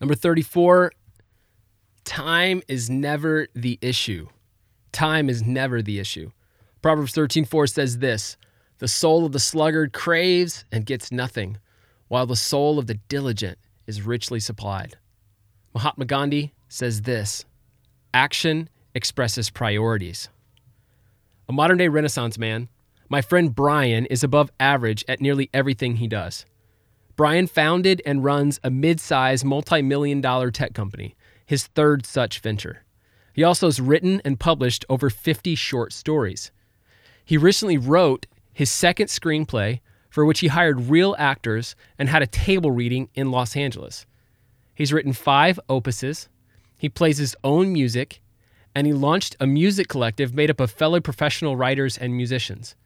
Number 34, time is never the issue. Time is never the issue. Proverbs 13:4 says this, "The soul of the sluggard craves and gets nothing, while the soul of the diligent is richly supplied." Mahatma Gandhi says this, "Action expresses priorities." A modern-day renaissance man, my friend Brian is above average at nearly everything he does. Brian founded and runs a mid sized, multi million dollar tech company, his third such venture. He also has written and published over 50 short stories. He recently wrote his second screenplay, for which he hired real actors and had a table reading in Los Angeles. He's written five opuses, he plays his own music, and he launched a music collective made up of fellow professional writers and musicians.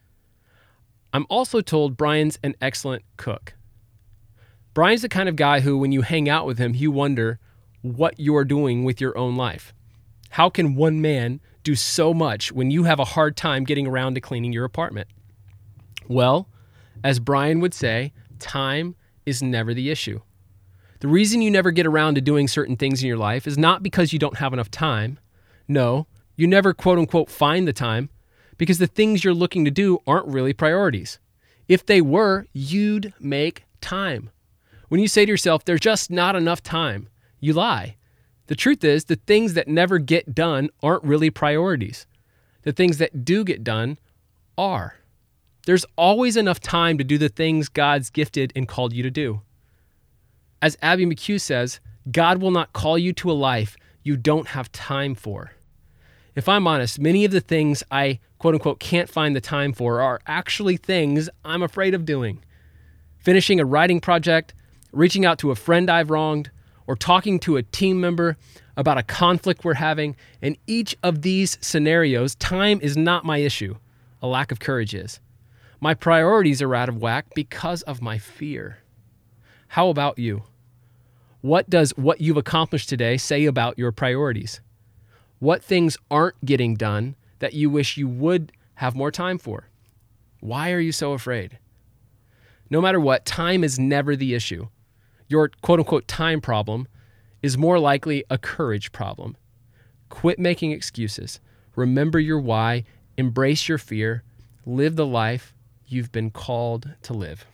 I'm also told Brian's an excellent cook. Brian's the kind of guy who, when you hang out with him, you wonder what you're doing with your own life. How can one man do so much when you have a hard time getting around to cleaning your apartment? Well, as Brian would say, time is never the issue. The reason you never get around to doing certain things in your life is not because you don't have enough time. No, you never quote unquote find the time because the things you're looking to do aren't really priorities. If they were, you'd make time. When you say to yourself, there's just not enough time, you lie. The truth is, the things that never get done aren't really priorities. The things that do get done are. There's always enough time to do the things God's gifted and called you to do. As Abby McHugh says, God will not call you to a life you don't have time for. If I'm honest, many of the things I quote unquote can't find the time for are actually things I'm afraid of doing. Finishing a writing project, reaching out to a friend I've wronged, or talking to a team member about a conflict we're having. In each of these scenarios, time is not my issue. A lack of courage is. My priorities are out of whack because of my fear. How about you? What does what you've accomplished today say about your priorities? What things aren't getting done that you wish you would have more time for? Why are you so afraid? No matter what, time is never the issue your quote unquote time problem is more likely a courage problem. Quit making excuses. Remember your why, embrace your fear, live the life you've been called to live.